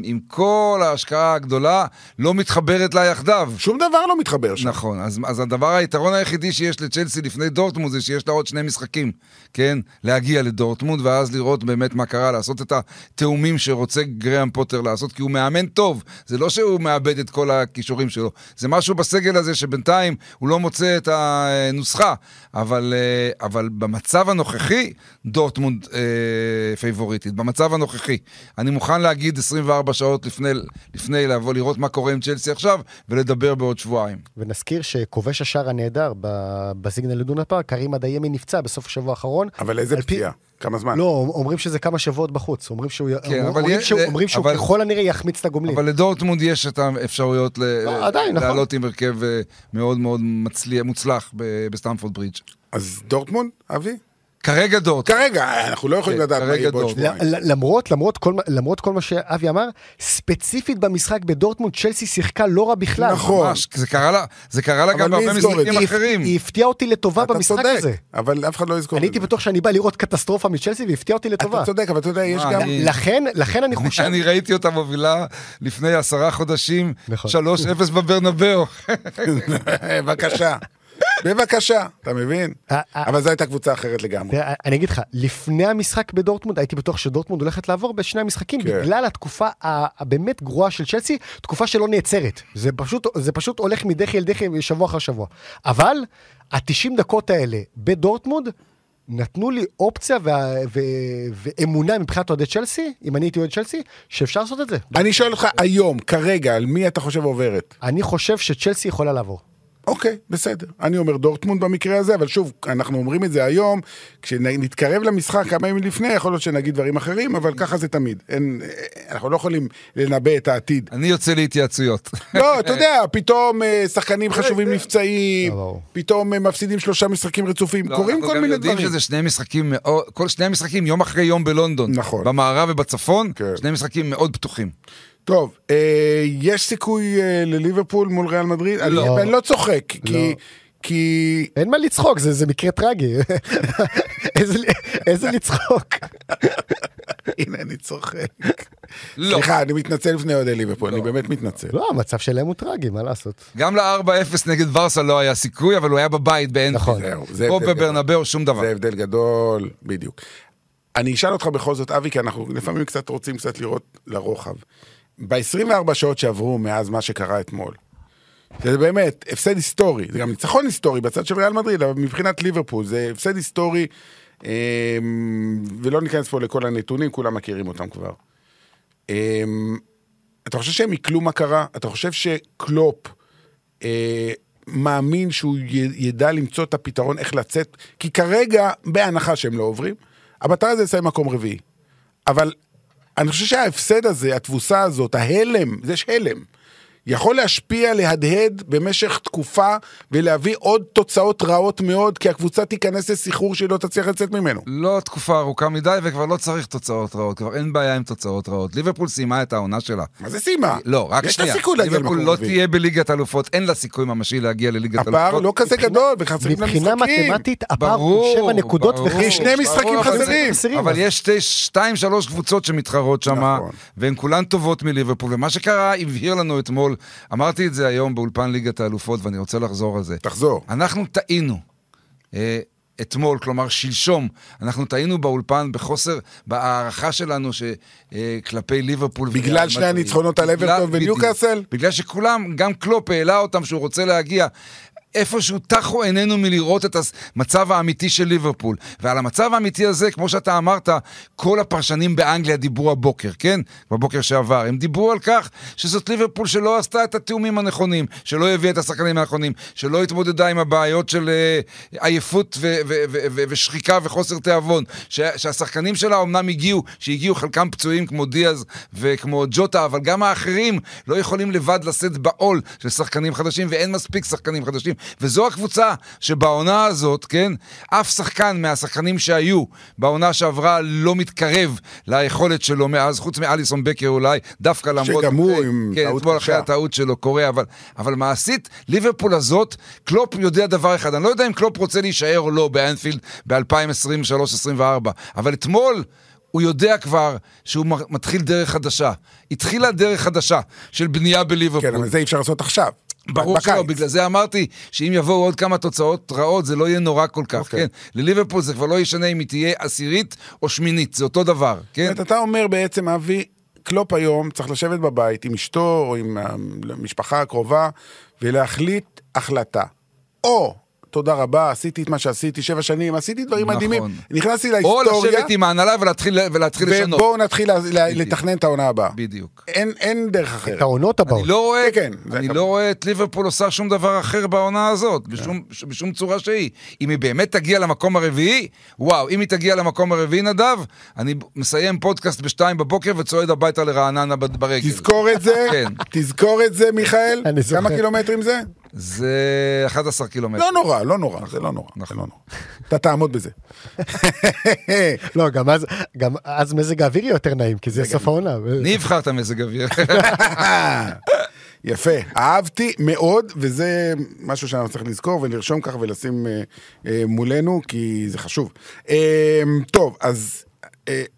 עם כל ההשקעה הגדולה לא מתחברת לה יחדיו. שום דבר לא מתחבר שם. נכון, אז, אז הדבר, היתרון היחידי שיש לצ'לסי לפני דורטמונד זה שיש לה עוד שני משחקים, כן? להגיע לדורטמונד ואז לראות באמת מה קרה, לעשות את התאומים שרוצה גראם פוטר לעשות, כי הוא מאמן טוב, זה לא שהוא מאבד את כל הכישורים שלו, זה משהו בסגל הזה שבינתיים הוא לא מוצא את הנוסחה, אבל, אה, אבל במצב הנוכחי, דורטמונד אה, פייבוריטית, במצב הנוכחי. אני מוכן להגיד 24 שעות לפני, לפני לבוא לראות מה קורה עם צ'לסי עכשיו ולדבר בעוד שבועיים. ונזכיר שכובש השער הנהדר בסיגנל אידונה פארק, קרים אדיימי נפצע בסוף השבוע האחרון. אבל איזה פציעה? כמה זמן? לא, אומרים שזה כמה שבועות בחוץ. אומרים שהוא, כן, אבל אומרים יש- שהוא, אומרים שהוא אבל- ככל הנראה יחמיץ את הגומלין. אבל לדורטמונד יש את האפשרויות ל- לא, עדיין, נכון. לעלות עם הרכב אה, מאוד מאוד מצליח, מוצלח בסטמפורד ברידג'. אז דורטמונד, אבי? כרגע דורטמונד. כרגע, אנחנו לא יכולים כן, לדעת מה יהיה בעוד. שבועיים. למרות, למרות, כל, מה- למרות כל מה שאבי אמר, ספציפית במשחק בדורטמונד, צ'לסי שיחקה לא רע בכלל. נכון. ממש, זה קרה לה, זה קרה לה גם בהרבה משחקים? אחרים. היא הפתיעה אותי לטובה במשחק צודק, הזה. אבל אף אחד לא יזכור אני הייתי. בטוח שאני בא לראות קטסטרופה מצ'לסי והפתיע אותי לטובה. אתה צודק, אבל אתה יודע, יש גם... לכן, לכן אני חושב... אני ראיתי אותה מובילה לפני עשרה חודשים, נכון. 3-0 בברנבאו. בבקשה. בבקשה, אתה מבין? אה, אה. אבל זו הייתה קבוצה אחרת לגמרי. תראה, אני אגיד לך, לפני המשחק בדורטמונד, הייתי בטוח שדורטמונד הולכת לעבור בשני המשחקים, כן. בגלל התקופה הבאמת גרועה של צ'לסי, תקופה שלא נעצרת. זה פשוט, זה פשוט הולך מדחי אל דחי שבוע אחר שבוע. אבל, ה-90 דקות האלה בדורטמונד, נתנו לי אופציה וה- ו- ואמונה מבחינת אוהדי צ'לסי, אם אני הייתי אוהד צ'לסי, שאפשר לעשות את זה. אני שואל אותך היום, כרגע, על מי אתה חושב עוברת? אני חושב שצ'לסי יכולה לעבור. אוקיי, בסדר. אני אומר דורטמונד במקרה הזה, אבל שוב, אנחנו אומרים את זה היום, כשנתקרב למשחק כמה ימים לפני, יכול להיות שנגיד דברים אחרים, אבל ככה זה תמיד. אין, אנחנו לא יכולים לנבא את העתיד. אני יוצא להתייעצויות. לא, אתה יודע, פתאום אה, שחקנים חשובים נפצעים, לא. פתאום אה, מפסידים שלושה משחקים רצופים, לא, קורים אנחנו כל גם מיני יודעים דברים. שזה שני משחקים כל שני המשחקים יום אחרי יום בלונדון. נכון. במערב ובצפון, כן. שני משחקים מאוד פתוחים. טוב, אה, יש סיכוי אה, לליברפול מול ריאל מדריד? אני- לא. אני לא צוחק, כי... כי... אין מה לצחוק, זה, זה מקרה טרגי. איזה, איזה לצחוק. הנה, אני צוחק. לא. סליחה, אני מתנצל בפני אוהדי ליברפול, אני באמת מתנצל. לא, המצב שלהם הוא טרגי, מה לעשות? גם ל-4-0 נגד ורסה לא היה סיכוי, אבל הוא היה בבית באנפילד. נכון. זהו, זה פה הבדל בברנבאו שום דבר. זה הבדל גדול, בדיוק. אני אשאל אותך בכל זאת, אבי, כי אנחנו לפעמים קצת רוצים קצת לראות לרוחב. ב-24 שעות שעברו מאז מה שקרה אתמול, זה באמת הפסד היסטורי, זה גם ניצחון היסטורי בצד של ריאל מדריד, אבל מבחינת ליברפול זה הפסד היסטורי, אה, ולא ניכנס פה לכל הנתונים, כולם מכירים אותם כבר. אה, אתה חושב שהם יקלו מה קרה? אתה חושב שקלופ אה, מאמין שהוא ידע למצוא את הפתרון איך לצאת? כי כרגע, בהנחה שהם לא עוברים, המטרה זה לסיים מקום רביעי. אבל אני חושב שההפסד הזה, התבוסה הזאת, ההלם, יש הלם. יכול להשפיע, להדהד במשך תקופה ולהביא עוד תוצאות רעות מאוד, כי הקבוצה תיכנס לסחרור שהיא לא תצליח לצאת ממנו. לא תקופה ארוכה מדי, וכבר לא צריך תוצאות רעות, כבר אין בעיה עם תוצאות רעות. ליברפול סיימה את העונה שלה. מה זה סיימה? לא, רק יש שנייה. לה סיכוי להגיע ליברפול למקום לא רביעי. תהיה בליגת אלופות, אין לה סיכוי ממשי להגיע לליגת אלופות. הפער לא כזה גדול, וחסרים לה מבחינה משחקים. מתמטית, הפער הוא שבע נקודות וחצי. שני משחקים חסרים. אבל יש שתי- שתיים, שלוש קבוצות שמתחרות שם, נכון. והן כולן טובות מליברפול. ומה שקרה הבהיר לנו אתמול, אמרתי את זה היום באולפן ליגת האלופות, ואני רוצה לחזור על זה. תחזור. אנחנו טעינו. אה, אתמול, כלומר שלשום, אנחנו טעינו באולפן בחוסר, בהערכה שלנו שכלפי ליברפול. בגלל שני. הניצחונות על אברטון. וניוקאסל? בגלל שכולם, גם קלופ העלה אותם שהוא רוצה להגיע. איפשהו טחו עינינו מלראות את המצב האמיתי של ליברפול. ועל המצב האמיתי הזה, כמו שאתה אמרת, כל הפרשנים באנגליה דיברו הבוקר, כן? בבוקר שעבר. הם דיברו על כך שזאת ליברפול שלא עשתה את התיאומים הנכונים, שלא הביאה את השחקנים הנכונים, שלא התמודדה עם הבעיות של אה, עייפות ו- ו- ו- ושחיקה וחוסר תיאבון. ש- שהשחקנים שלה אמנם הגיעו, שהגיעו חלקם פצועים כמו דיאז וכמו ג'וטה, אבל גם האחרים לא יכולים לבד לשאת בעול של שחקנים חדשים, ואין מספיק שחקנים חדשים. וזו הקבוצה שבעונה הזאת, כן, אף שחקן מהשחקנים שהיו בעונה שעברה לא מתקרב ליכולת שלו מאז, חוץ מאליסון בקר אולי, דווקא למרות... שגם הוא עם כן, טעות אתמול אחרי קשה. הטעות שלו קורה, אבל, אבל מעשית, ליברפול הזאת, קלופ יודע דבר אחד, אני לא יודע אם קלופ רוצה להישאר או לא באנפילד ב-2023-2024, אבל אתמול... הוא יודע כבר שהוא מתחיל דרך חדשה. התחילה דרך חדשה של בנייה בליברפול. כן, אבל זה אי אפשר לעשות עכשיו. ברור בקיץ. שלא, בגלל זה אמרתי שאם יבואו עוד כמה תוצאות רעות, זה לא יהיה נורא כל כך, אוקיי. כן? לליברפול זה כבר לא ישנה אם היא תהיה עשירית או שמינית, זה אותו דבר, כן? זאת אומרת, אתה אומר בעצם, אבי, קלופ היום צריך לשבת בבית עם אשתו או עם המשפחה הקרובה ולהחליט החלטה. או, תודה רבה, עשיתי את מה שעשיתי שבע שנים, עשיתי דברים נכון. מדהימים, נכנסתי או להיסטוריה, לשבת עם ההנהלה ולהתחיל, ולהתחיל לשנות. ובואו נתחיל לתכנן את העונה הבאה. בדיוק. אין, אין דרך אחרת. את העונות הבאות. אני לא רואה, כן, כן, אני לא רואה את ליברפול עושה שום דבר אחר בעונה הזאת, בשום, בשום צורה שהיא. אם היא באמת תגיע למקום הרביעי, וואו, אם היא תגיע למקום הרביעי, נדב, אני מסיים פודקאסט בשתיים בבוקר וצועד הביתה לרעננה ברגל. תזכור את זה, כן. תזכור את זה, מיכאל. כמה קילומטרים זה? זה 11 קילומטר. לא נורא, לא נורא, זה לא נורא, זה לא נורא. אתה תעמוד בזה. לא, גם אז, גם אז מזג האוויר יהיה יותר נעים, כי זה סוף העונה. אני אבחר את המזג אוויר. יפה, אהבתי מאוד, וזה משהו שאנחנו צריך לזכור ולרשום ככה ולשים אה, אה, מולנו, כי זה חשוב. אה, טוב, אז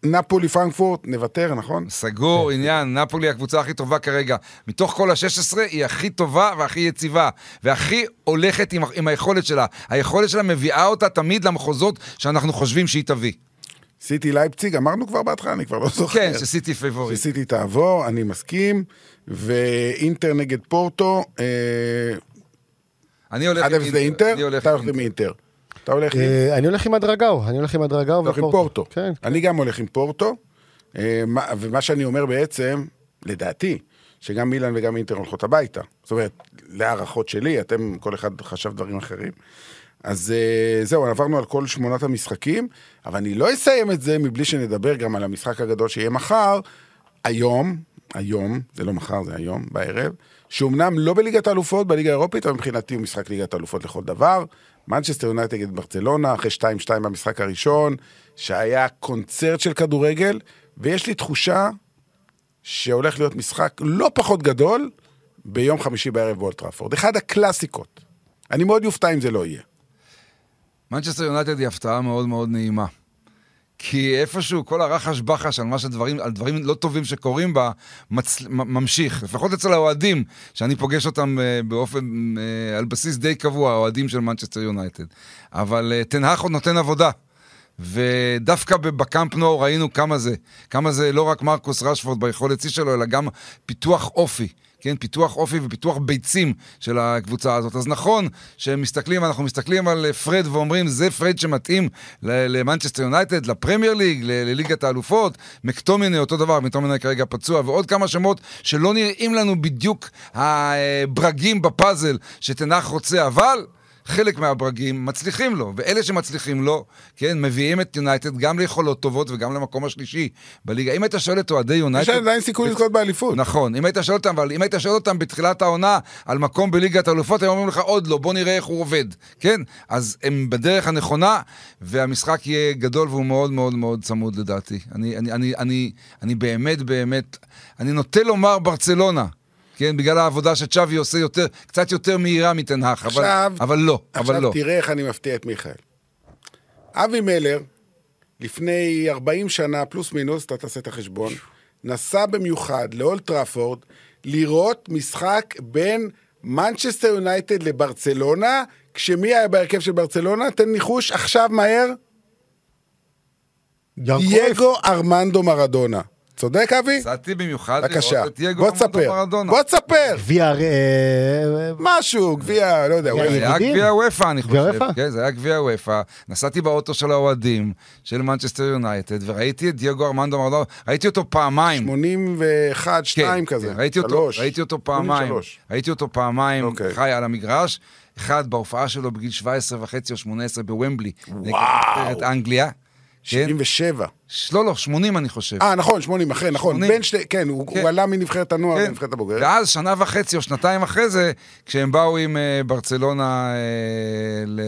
נפולי פרנקפורט, נוותר, נכון? סגור, עניין, נפולי הקבוצה הכי טובה כרגע. מתוך כל ה-16 היא הכי טובה והכי יציבה, והכי הולכת עם, עם היכולת שלה. היכולת שלה מביאה אותה תמיד למחוזות שאנחנו חושבים שהיא תביא. סיטי לייפציג, אמרנו כבר בהתחלה, אני כבר לא זוכר. כן, שסיטי favorite. שסיטי תעבור, אני מסכים. ואינטר נגד פורטו, אה, אני הולך 1-0 לאינטר, אני הולך אתה הולך עם עם אינטר. אתה הולך עם... אה, אני הולך עם הדרגאו, אני הולך עם הדרגאו אתה הולך עם פורטו. כן. אני גם הולך עם פורטו, אה, מה- ומה שאני אומר בעצם, לדעתי, שגם מילאן וגם אינטר הולכות הביתה. זאת אומרת, להערכות שלי, אתם, כל אחד חשב דברים אחרים. אז אה, זהו, עברנו על כל שמונת המשחקים, אבל אני לא אסיים את זה מבלי שנדבר גם על המשחק הגדול שיהיה מחר, היום, היום, זה לא מחר, זה היום, בערב, שאומנם לא בליגת האלופות, בליגה האירופית, אבל מבחינתי הוא משחק ליגת האלופות לכל דבר. מנצ'סטר יונייטד נגד ברצלונה, אחרי 2-2 במשחק הראשון, שהיה קונצרט של כדורגל, ויש לי תחושה שהולך להיות משחק לא פחות גדול ביום חמישי בערב באולד טראפורד. אחד הקלאסיקות. אני מאוד יופתע אם זה לא יהיה. מנצ'סטר יונייטד היא הפתעה מאוד מאוד נעימה. כי איפשהו כל הרחש בחש על שדברים, על דברים לא טובים שקורים בה, מצ... ממשיך. לפחות אצל האוהדים, שאני פוגש אותם uh, באופן, uh, על בסיס די קבוע, האוהדים של מנצ'סטר יונייטד. אבל אה, טן האח עוד נותן עבודה. ודווקא בקאמפ נו ראינו כמה זה, כמה זה לא רק מרקוס רשפורד ביכולת שיא שלו, אלא גם פיתוח אופי. כן, פיתוח אופי ופיתוח ביצים של הקבוצה הזאת. אז נכון שמסתכלים, אנחנו מסתכלים על פרד ואומרים, זה פרד שמתאים למנצ'סטר יונייטד, לפרמייר ליג, לליגת האלופות, מקטומיני אותו דבר, מקטומיני כרגע פצוע, ועוד כמה שמות שלא נראים לנו בדיוק הברגים בפאזל שטן האח רוצה, אבל... חלק מהברגים מצליחים לו, ואלה שמצליחים לו, כן, מביאים את יונייטד גם ליכולות טובות וגם למקום השלישי בליגה. אם היית שואל את אוהדי יונייטד... יש עדיין סיכוי לזכות באליפות. נכון, אם היית שואל אותם, אבל אם היית שואל אותם בתחילת העונה על מקום בליגת האלופות, הם אומרים לך עוד לא, בוא נראה איך הוא עובד, כן? אז הם בדרך הנכונה, והמשחק יהיה גדול והוא מאוד מאוד מאוד צמוד לדעתי. אני, אני, אני, אני, אני באמת באמת, אני נוטה לומר ברצלונה. כן, בגלל העבודה שצ'אבי עושה יותר, קצת יותר מהירה מטן האח, אבל, עכשיו, אבל לא, עכשיו אבל לא. תראה איך אני מפתיע את מיכאל. אבי מלר, לפני 40 שנה, פלוס מינוס, אתה תעשה את החשבון, נסע במיוחד לאולד טראפורד לראות משחק בין מנצ'סטר יונייטד לברצלונה, כשמי היה בהרכב של ברצלונה? תן ניחוש עכשיו מהר. דייגו ארמנדו מרדונה. צודק, אבי? נסעתי במיוחד בבקשה, לראות את דייגו בוא תספר. מרדונה. בוא תספר. גביע... אה, משהו, גביע, לא יודע. זה היה? גביע וופא, אני חושב. כן, זה היה גביע וופא. נסעתי באוטו של האוהדים של מנצ'סטר יונייטד, וראיתי את דייגו ארמנדו מרדונה, ראיתי אותו פעמיים. 81, 2 כן, כזה. כן, ראיתי אותו, שלוש. ראיתי אותו פעמיים, 83. ראיתי אותו פעמיים אוקיי. חי על המגרש, אחד בהופעה שלו בגיל 17 וחצי או 18 בוומבלי, נגד וואו. נבחרת אנגליה, כן, 77. לא, לא, 80 אני חושב. אה, נכון, 80 אחרי, נכון. 80. בין שתי, כן, הוא כן. הוא עלה מנבחרת הנוער כן. לנבחרת הבוגרת. ואז שנה וחצי או שנתיים אחרי זה, כשהם באו עם אה, ברצלונה ל-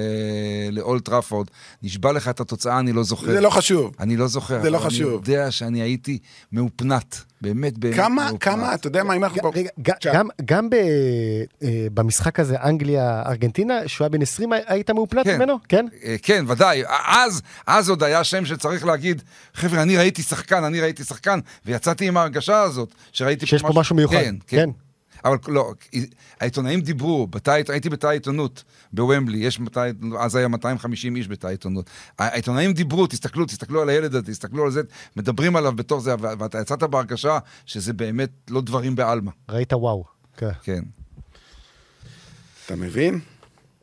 לאולט טראפורד, נשבע לך את התוצאה, אני לא זוכר. זה לא חשוב. אני לא זוכר. זה לא חשוב. אני יודע שאני הייתי מאופנת. באמת, באמת כמה, מאופנת. כמה, אתה יודע מה, אם אנחנו... רגע, גם- גם ב- אה, במשחק הזה, אנגליה-ארגנטינה, שהוא היה בן 20, היית מאופנת כן. ממנו? כן? אה, כן, ודאי. אז, אז עוד היה שם שצריך להגיד, חבר'ה, אני ראיתי שחקן, אני ראיתי שחקן, ויצאתי עם ההרגשה הזאת, שראיתי שיש פה משהו מיוחד. כן, כן. כן. אבל לא, העיתונאים דיברו, בתא, הייתי בתא העיתונות בוומבלי, יש בתא, אז היה 250 איש בתא העיתונות. העיתונאים דיברו, תסתכלו, תסתכלו על הילד הזה, תסתכלו על זה, מדברים עליו בתור זה, ואתה יצאת בהרגשה שזה באמת לא דברים בעלמא. ראית וואו. כן. כן. אתה מבין?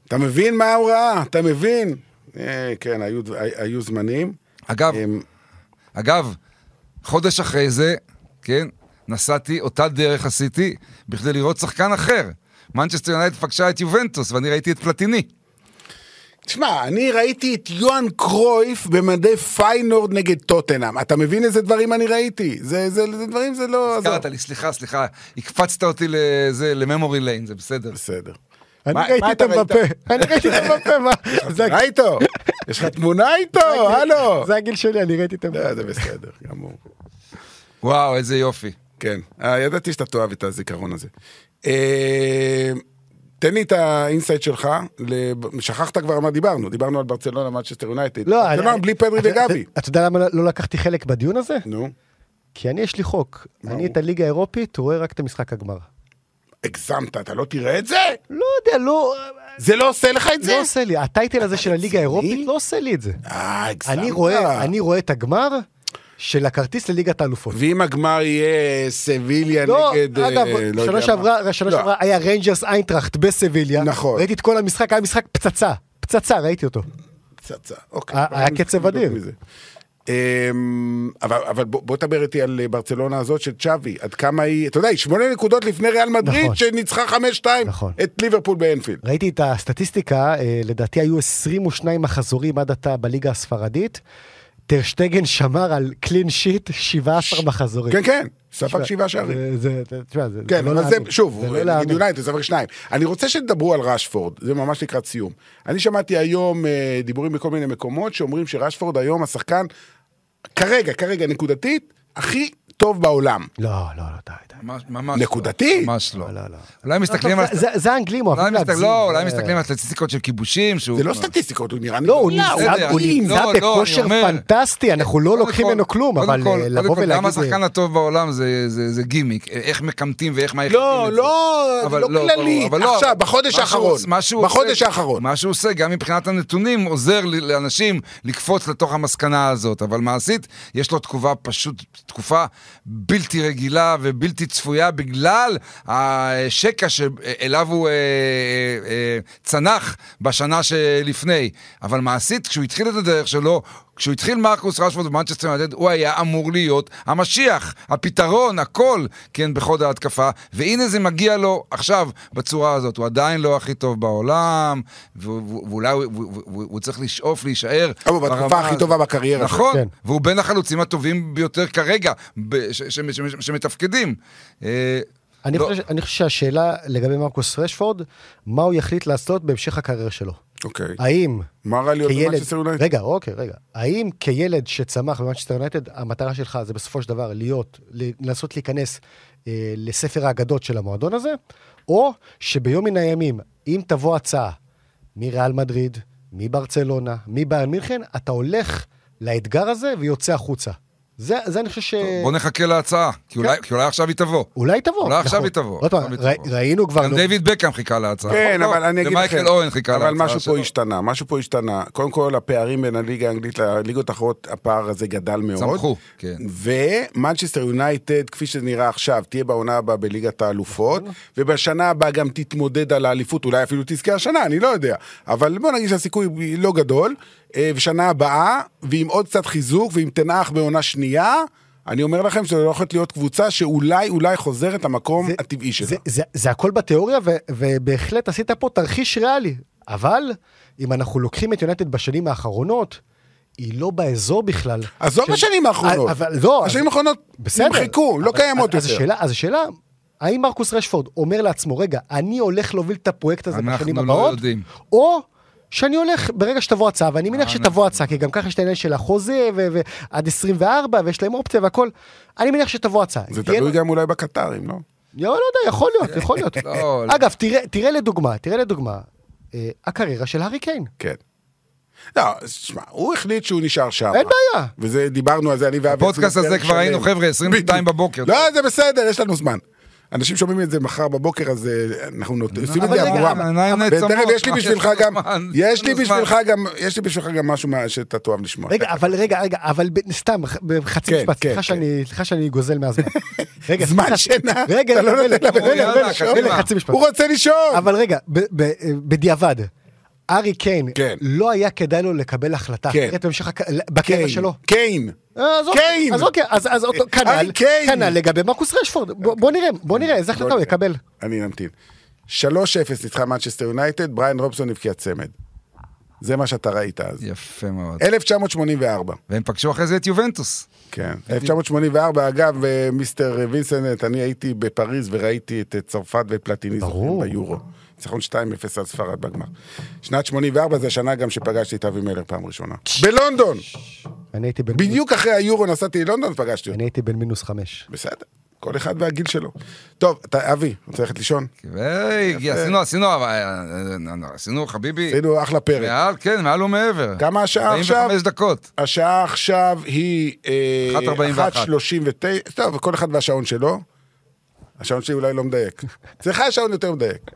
אתה מבין מה הוא ראה? אתה מבין? אה, כן, היו, היו זמנים. אגב, אמ, אגב, חודש אחרי זה, כן, נסעתי, אותה דרך עשיתי, בכדי לראות שחקן אחר. מנצ'סטר יונייטד פגשה את יובנטוס, ואני ראיתי את פלטיני. תשמע, אני ראיתי את יוהאן קרויף במדי פיינורד נגד טוטנאם. אתה מבין איזה דברים אני ראיתי? זה, זה, זה דברים, זה לא... הזכרת. לי, סליחה, סליחה, הקפצת אותי לזה, ל memory lane, זה בסדר. בסדר. אני ראיתי את? המפה, אני ראיתי את המפה, מה? זה תמונה איתו? יש לך תמונה איתו? הלו? זה הגיל שלי, אני ראיתי את. לא, זה בסדר, גמור. וואו, איזה יופי. כן, אה, ידעתי שאתה תאהב את הזיכרון הזה. אה, תן לי את ה insight שלך, שכחת כבר מה דיברנו, דיברנו על ברצלונה, מנצ'סטר יונייטד. לא, אני- בלי פדרי אתה- וגבי. אתה יודע למה לא לקחתי חלק בדיון הזה? נו, כי אני, יש לי חוק. אני? את הליגה האירופית רואה רק את המשחק הגמר. הגזמת, אתה לא תראה את זה? לא יודע, לא... זה לא עושה לך את זה? לא עושה לי, ה title הזה של הליגה האירופית לא עושה לי את זה. אה, הגזמת. אני רואה, את הגמר של הכרטיס לליגת האלופות. ואם הגמר יהיה סביליה לא, נגד... אה, אגב, לא שנה. שעברה, שנה לא, שעברה היה ריינג'רס איינטראכט בסביליה. נכון. ראיתי את כל המשחק, היה משחק פצצה. פצצה, ראיתי אותו. פצצה, אוקיי. היה- קצב אדיר. אמ, אבל, אבל בוא, בוא תדבר איתי על אה, ברצלונה הזאת של צ'אבי, עד כמה היא, אתה יודע, היא שמונה נקודות לפני ריאל מדריד, נכון. שניצחה חמש שתיים נכון. את ליברפול באנפילד. ראיתי את הסטטיסטיקה, אה, לדעתי היו 22 מחזורים עד עתה בליגה הספרדית. טרשטגן שמר על קלין שיט 17 מחזורים. כן, כן, ספג תשמע, שבעה שערים. זה- זה, תשמע, זה כן, זה לא אבל זה. שוב, נגד. יונייטד ספג שניים. אני רוצה שתדברו על רשפורד, זה ממש לקראת סיום. אני שמעתי היום אה, דיבורים בכל מיני מקומות שאומרים שרשפורד היום השחקן, כרגע, כרגע נקודתית, הכי טוב בעולם. לא, לא, לא, די, די. ממש- ממש נקודתי? לא. ממש לא. לא, לא. אולי מסתכלים לא, על... טוב, זה- זה האנגלים אוהבים להגזים. לא, אולי אה, מסתכלים על סטטיסטיקות של כיבושים, שהוא... זה לא סטטיסטיקות, הוא נראה לא, הוא נמצא לא, לא, בכושר פנטסטי, אנחנו לא לוקחים ממנו כלום, אבל אה, קודם לבוא כל, גם ולהגיד... השחקן הטוב בעולם זה- גימיק, איך מקמטים ואיך מעריכים לא, את זה. לא, לא לא, עכשיו, בחודש מה האחרון. מה בחודש האחרון. מה שהוא עושה, גם מבחינת הנתונים, עוזר לאנשים לקפוץ לתוך המסקנה הזאת, אבל מעשית, יש לו תקופה פשוט, תקופה בלתי רגילה ובלתי צפויה בגלל השקע שאליו הוא אה, אה, אה, צנח בשנה שלפני. אבל מעשית, כשהוא התחיל את הדרך שלו, כשהוא התחיל מרקוס רשפורד במנצ'סטר יונדד, הוא היה אמור להיות המשיח, הפתרון, הכל, כן, בחוד ההתקפה, והנה זה מגיע לו עכשיו בצורה הזאת. הוא עדיין לא הכי טוב בעולם, ואולי הוא- הוא- הוא הוא צריך לשאוף להישאר. אבל הוא בתקופה הכי. טובה בקריירה שלו. נכון, כן. והוא בין החלוצים הטובים ביותר כרגע, שמתפקדים. אני לא- חושב, אני חושב שהשאלה לגבי מרקוס רשפורד, מה הוא יחליט לעשות בהמשך הקריירה שלו. אוקיי. האם מה רע להיות במנצ'סטר יונייטד? רגע, אוקיי, רגע. האם כילד שצמח במנצ'סטר יונייטד, המטרה שלך זה בסופו של דבר להיות, לנסות להיכנס אה, לספר האגדות של המועדון הזה, או שביום מן הימים, אם תבוא הצעה מריאל מדריד, מברצלונה, מביירן מינכן, אתה הולך לאתגר הזה ויוצא החוצה. זה, זה אני חושב ש... בוא נחכה להצעה, כי אולי- כי אולי עכשיו היא תבוא. אולי תבוא. אולי עכשיו נכון. היא תבוא, עוד פעם. ראינו כבר... גם לא- דיוויד בקאם חיכה להצעה. כן, לא, אבל אני אגיד לכם, ומייקל אוון חיכה להצעה אבל משהו. פה השתנה, משהו פה השתנה. קודם כל, הפערים בין הליגה האנגלית לליגות האחרות, הפער הזה גדל מאוד. צמחו, כן. ומנצ'סטר יונייטד, כפי שזה נראה עכשיו, תהיה בעונה הבאה בליגת האלופות, ובשנה הבאה גם תתמודד על האליפות, אולי אפילו תזכה השנה, אני לא יודע. אבל בוא נגיד שהסיכוי לא גדול, ושנה הבאה, ועם עוד קצת חיזוק, ועם טן האח בעונה שנייה, אני אומר לכם שזו הולכת להיות קבוצה שאולי, אולי חוזרת למקום זה- הטבעי שלה. זה, זה, זה הכל בתיאוריה, ו, ובהחלט עשית פה תרחיש ריאלי. אבל, אם אנחנו לוקחים את יונתד בשנים האחרונות, היא לא באזור בכלל. עזוב של- השנים האחרונות. אבל לא, השנים אז- האחרונות. נמחקו, לא קיימות אז יותר. השאלה, אז השאלה, האם מרקוס רשפורד אומר לעצמו, רגע, אני הולך להוביל את הפרויקט הזה אנחנו בשנים לא הבאות, יודעים. או שאני הולך, ברגע שתבוא הצעה, ואני מניח אה, שתבוא הצעה, כי גם ככה יש את העניין של החוזה, ועד 24, ויש להם אופציה והכל, אני מניח שתבוא הצעה. זה תלוי גם אולי בקטרים, לא? לא, לא יודע, יכול להיות, יכול להיות. לא, אגב, תראה, לדוגמה, תראה לדוגמה, אה, הקריירה של הארי קיין. כן. לא, שמע, הוא החליט שהוא נשאר שם. אין בעיה. וזה, דיברנו על זה, אני ואבי. בפודקאסט הזה כבר היינו. חבר'ה, 22 בדיוק. בבוקר. לא, זה בסדר, יש לנו זמן. אנשים שומעים את זה מחר בבוקר, אז אה, אנחנו עושים את זה עבורם. ותכף, יש לי בשבילך גם, יש לי. בשבילך גם, יש לי בשבילך גם משהו שאתה תאהב לשמוע. רגע, אבל רגע, רגע, אבל סתם, בחצי כן, משפט, כן, סליחה כן. שאני- סליחה שאני גוזל מהזמן. רגע, זמן שינה, רגע, לא. חצי משפט. הוא רוצה לישון. אבל רגע, בדיעבד, הארי קיין, כן. לא היה כדאי לו לקבל החלטה כן. אחרת בהמשך הק- בקריירה שלו. קיין. אה, אז אוקיי, קיין. אז אוקיי, אז אז אותו כנ"ל, הארי קיין. כנ"ל לגבי מרקוס רשפורד. בוא בוא נראה, בוא נראה איזה החלטה הוא נראה. יקבל. אני נמתין. 3-0 ניצחה מנצ'סטר יונייטד, בריין רובסון הבקיע צמד. זה מה שאתה ראית אז. יפה מאוד. 1984, והם פגשו אחרי זה את יובנטוס. כן. 1984, אגב, אה, מיסטר וינסנט, אני הייתי בפריז וראיתי את אה, צרפת ואת פלטיני זוכים ברור. ניצחון 2-0 על ספרד בגמר. שנת 84 זה השנה גם שפגשתי את אבי מלר פעם ראשונה. בלונדון! אני הייתי בן- בדיוק אחרי היורו נסעתי ללונדון ופגשתי אותו. אני הייתי בן מינוס חמש. בסדר, כל אחד והגיל שלו. טוב, אתה, אבי, רוצה ללכת לישון? והגיע, עשינו, עשינו, אבל, אה, אה, עשינו חביבי, עשינו אחלה פרק. מעל, כן, מעל ומעבר. כמה השעה עכשיו? 45 דקות. השעה עכשיו היא... אה, 1:41. 1:39, טוב, כל אחד והשעון שלו. השעון שלי אולי לא מדייק. אצלך השעון יותר מדייק.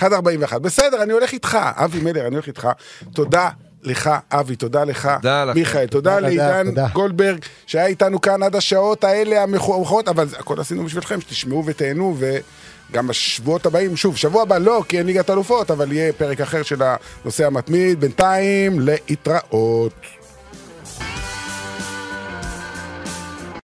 1:41. בסדר, אני הולך איתך. אבי מלר, אני הולך איתך. תודה לך, אבי, תודה לך. מיכאל, תודה לעידן. גולדברג, שהיה איתנו כאן עד השעות האלה המאוחרות, אבל הכל עשינו בשבילכם, שתשמעו ותהנו, וגם בשבועות הבאים, שוב, שבוע הבא לא, כי אין ליגת אלופות, אבל יהיה פרק אחר של הנושא המתמיד. בינתיים, להתראות.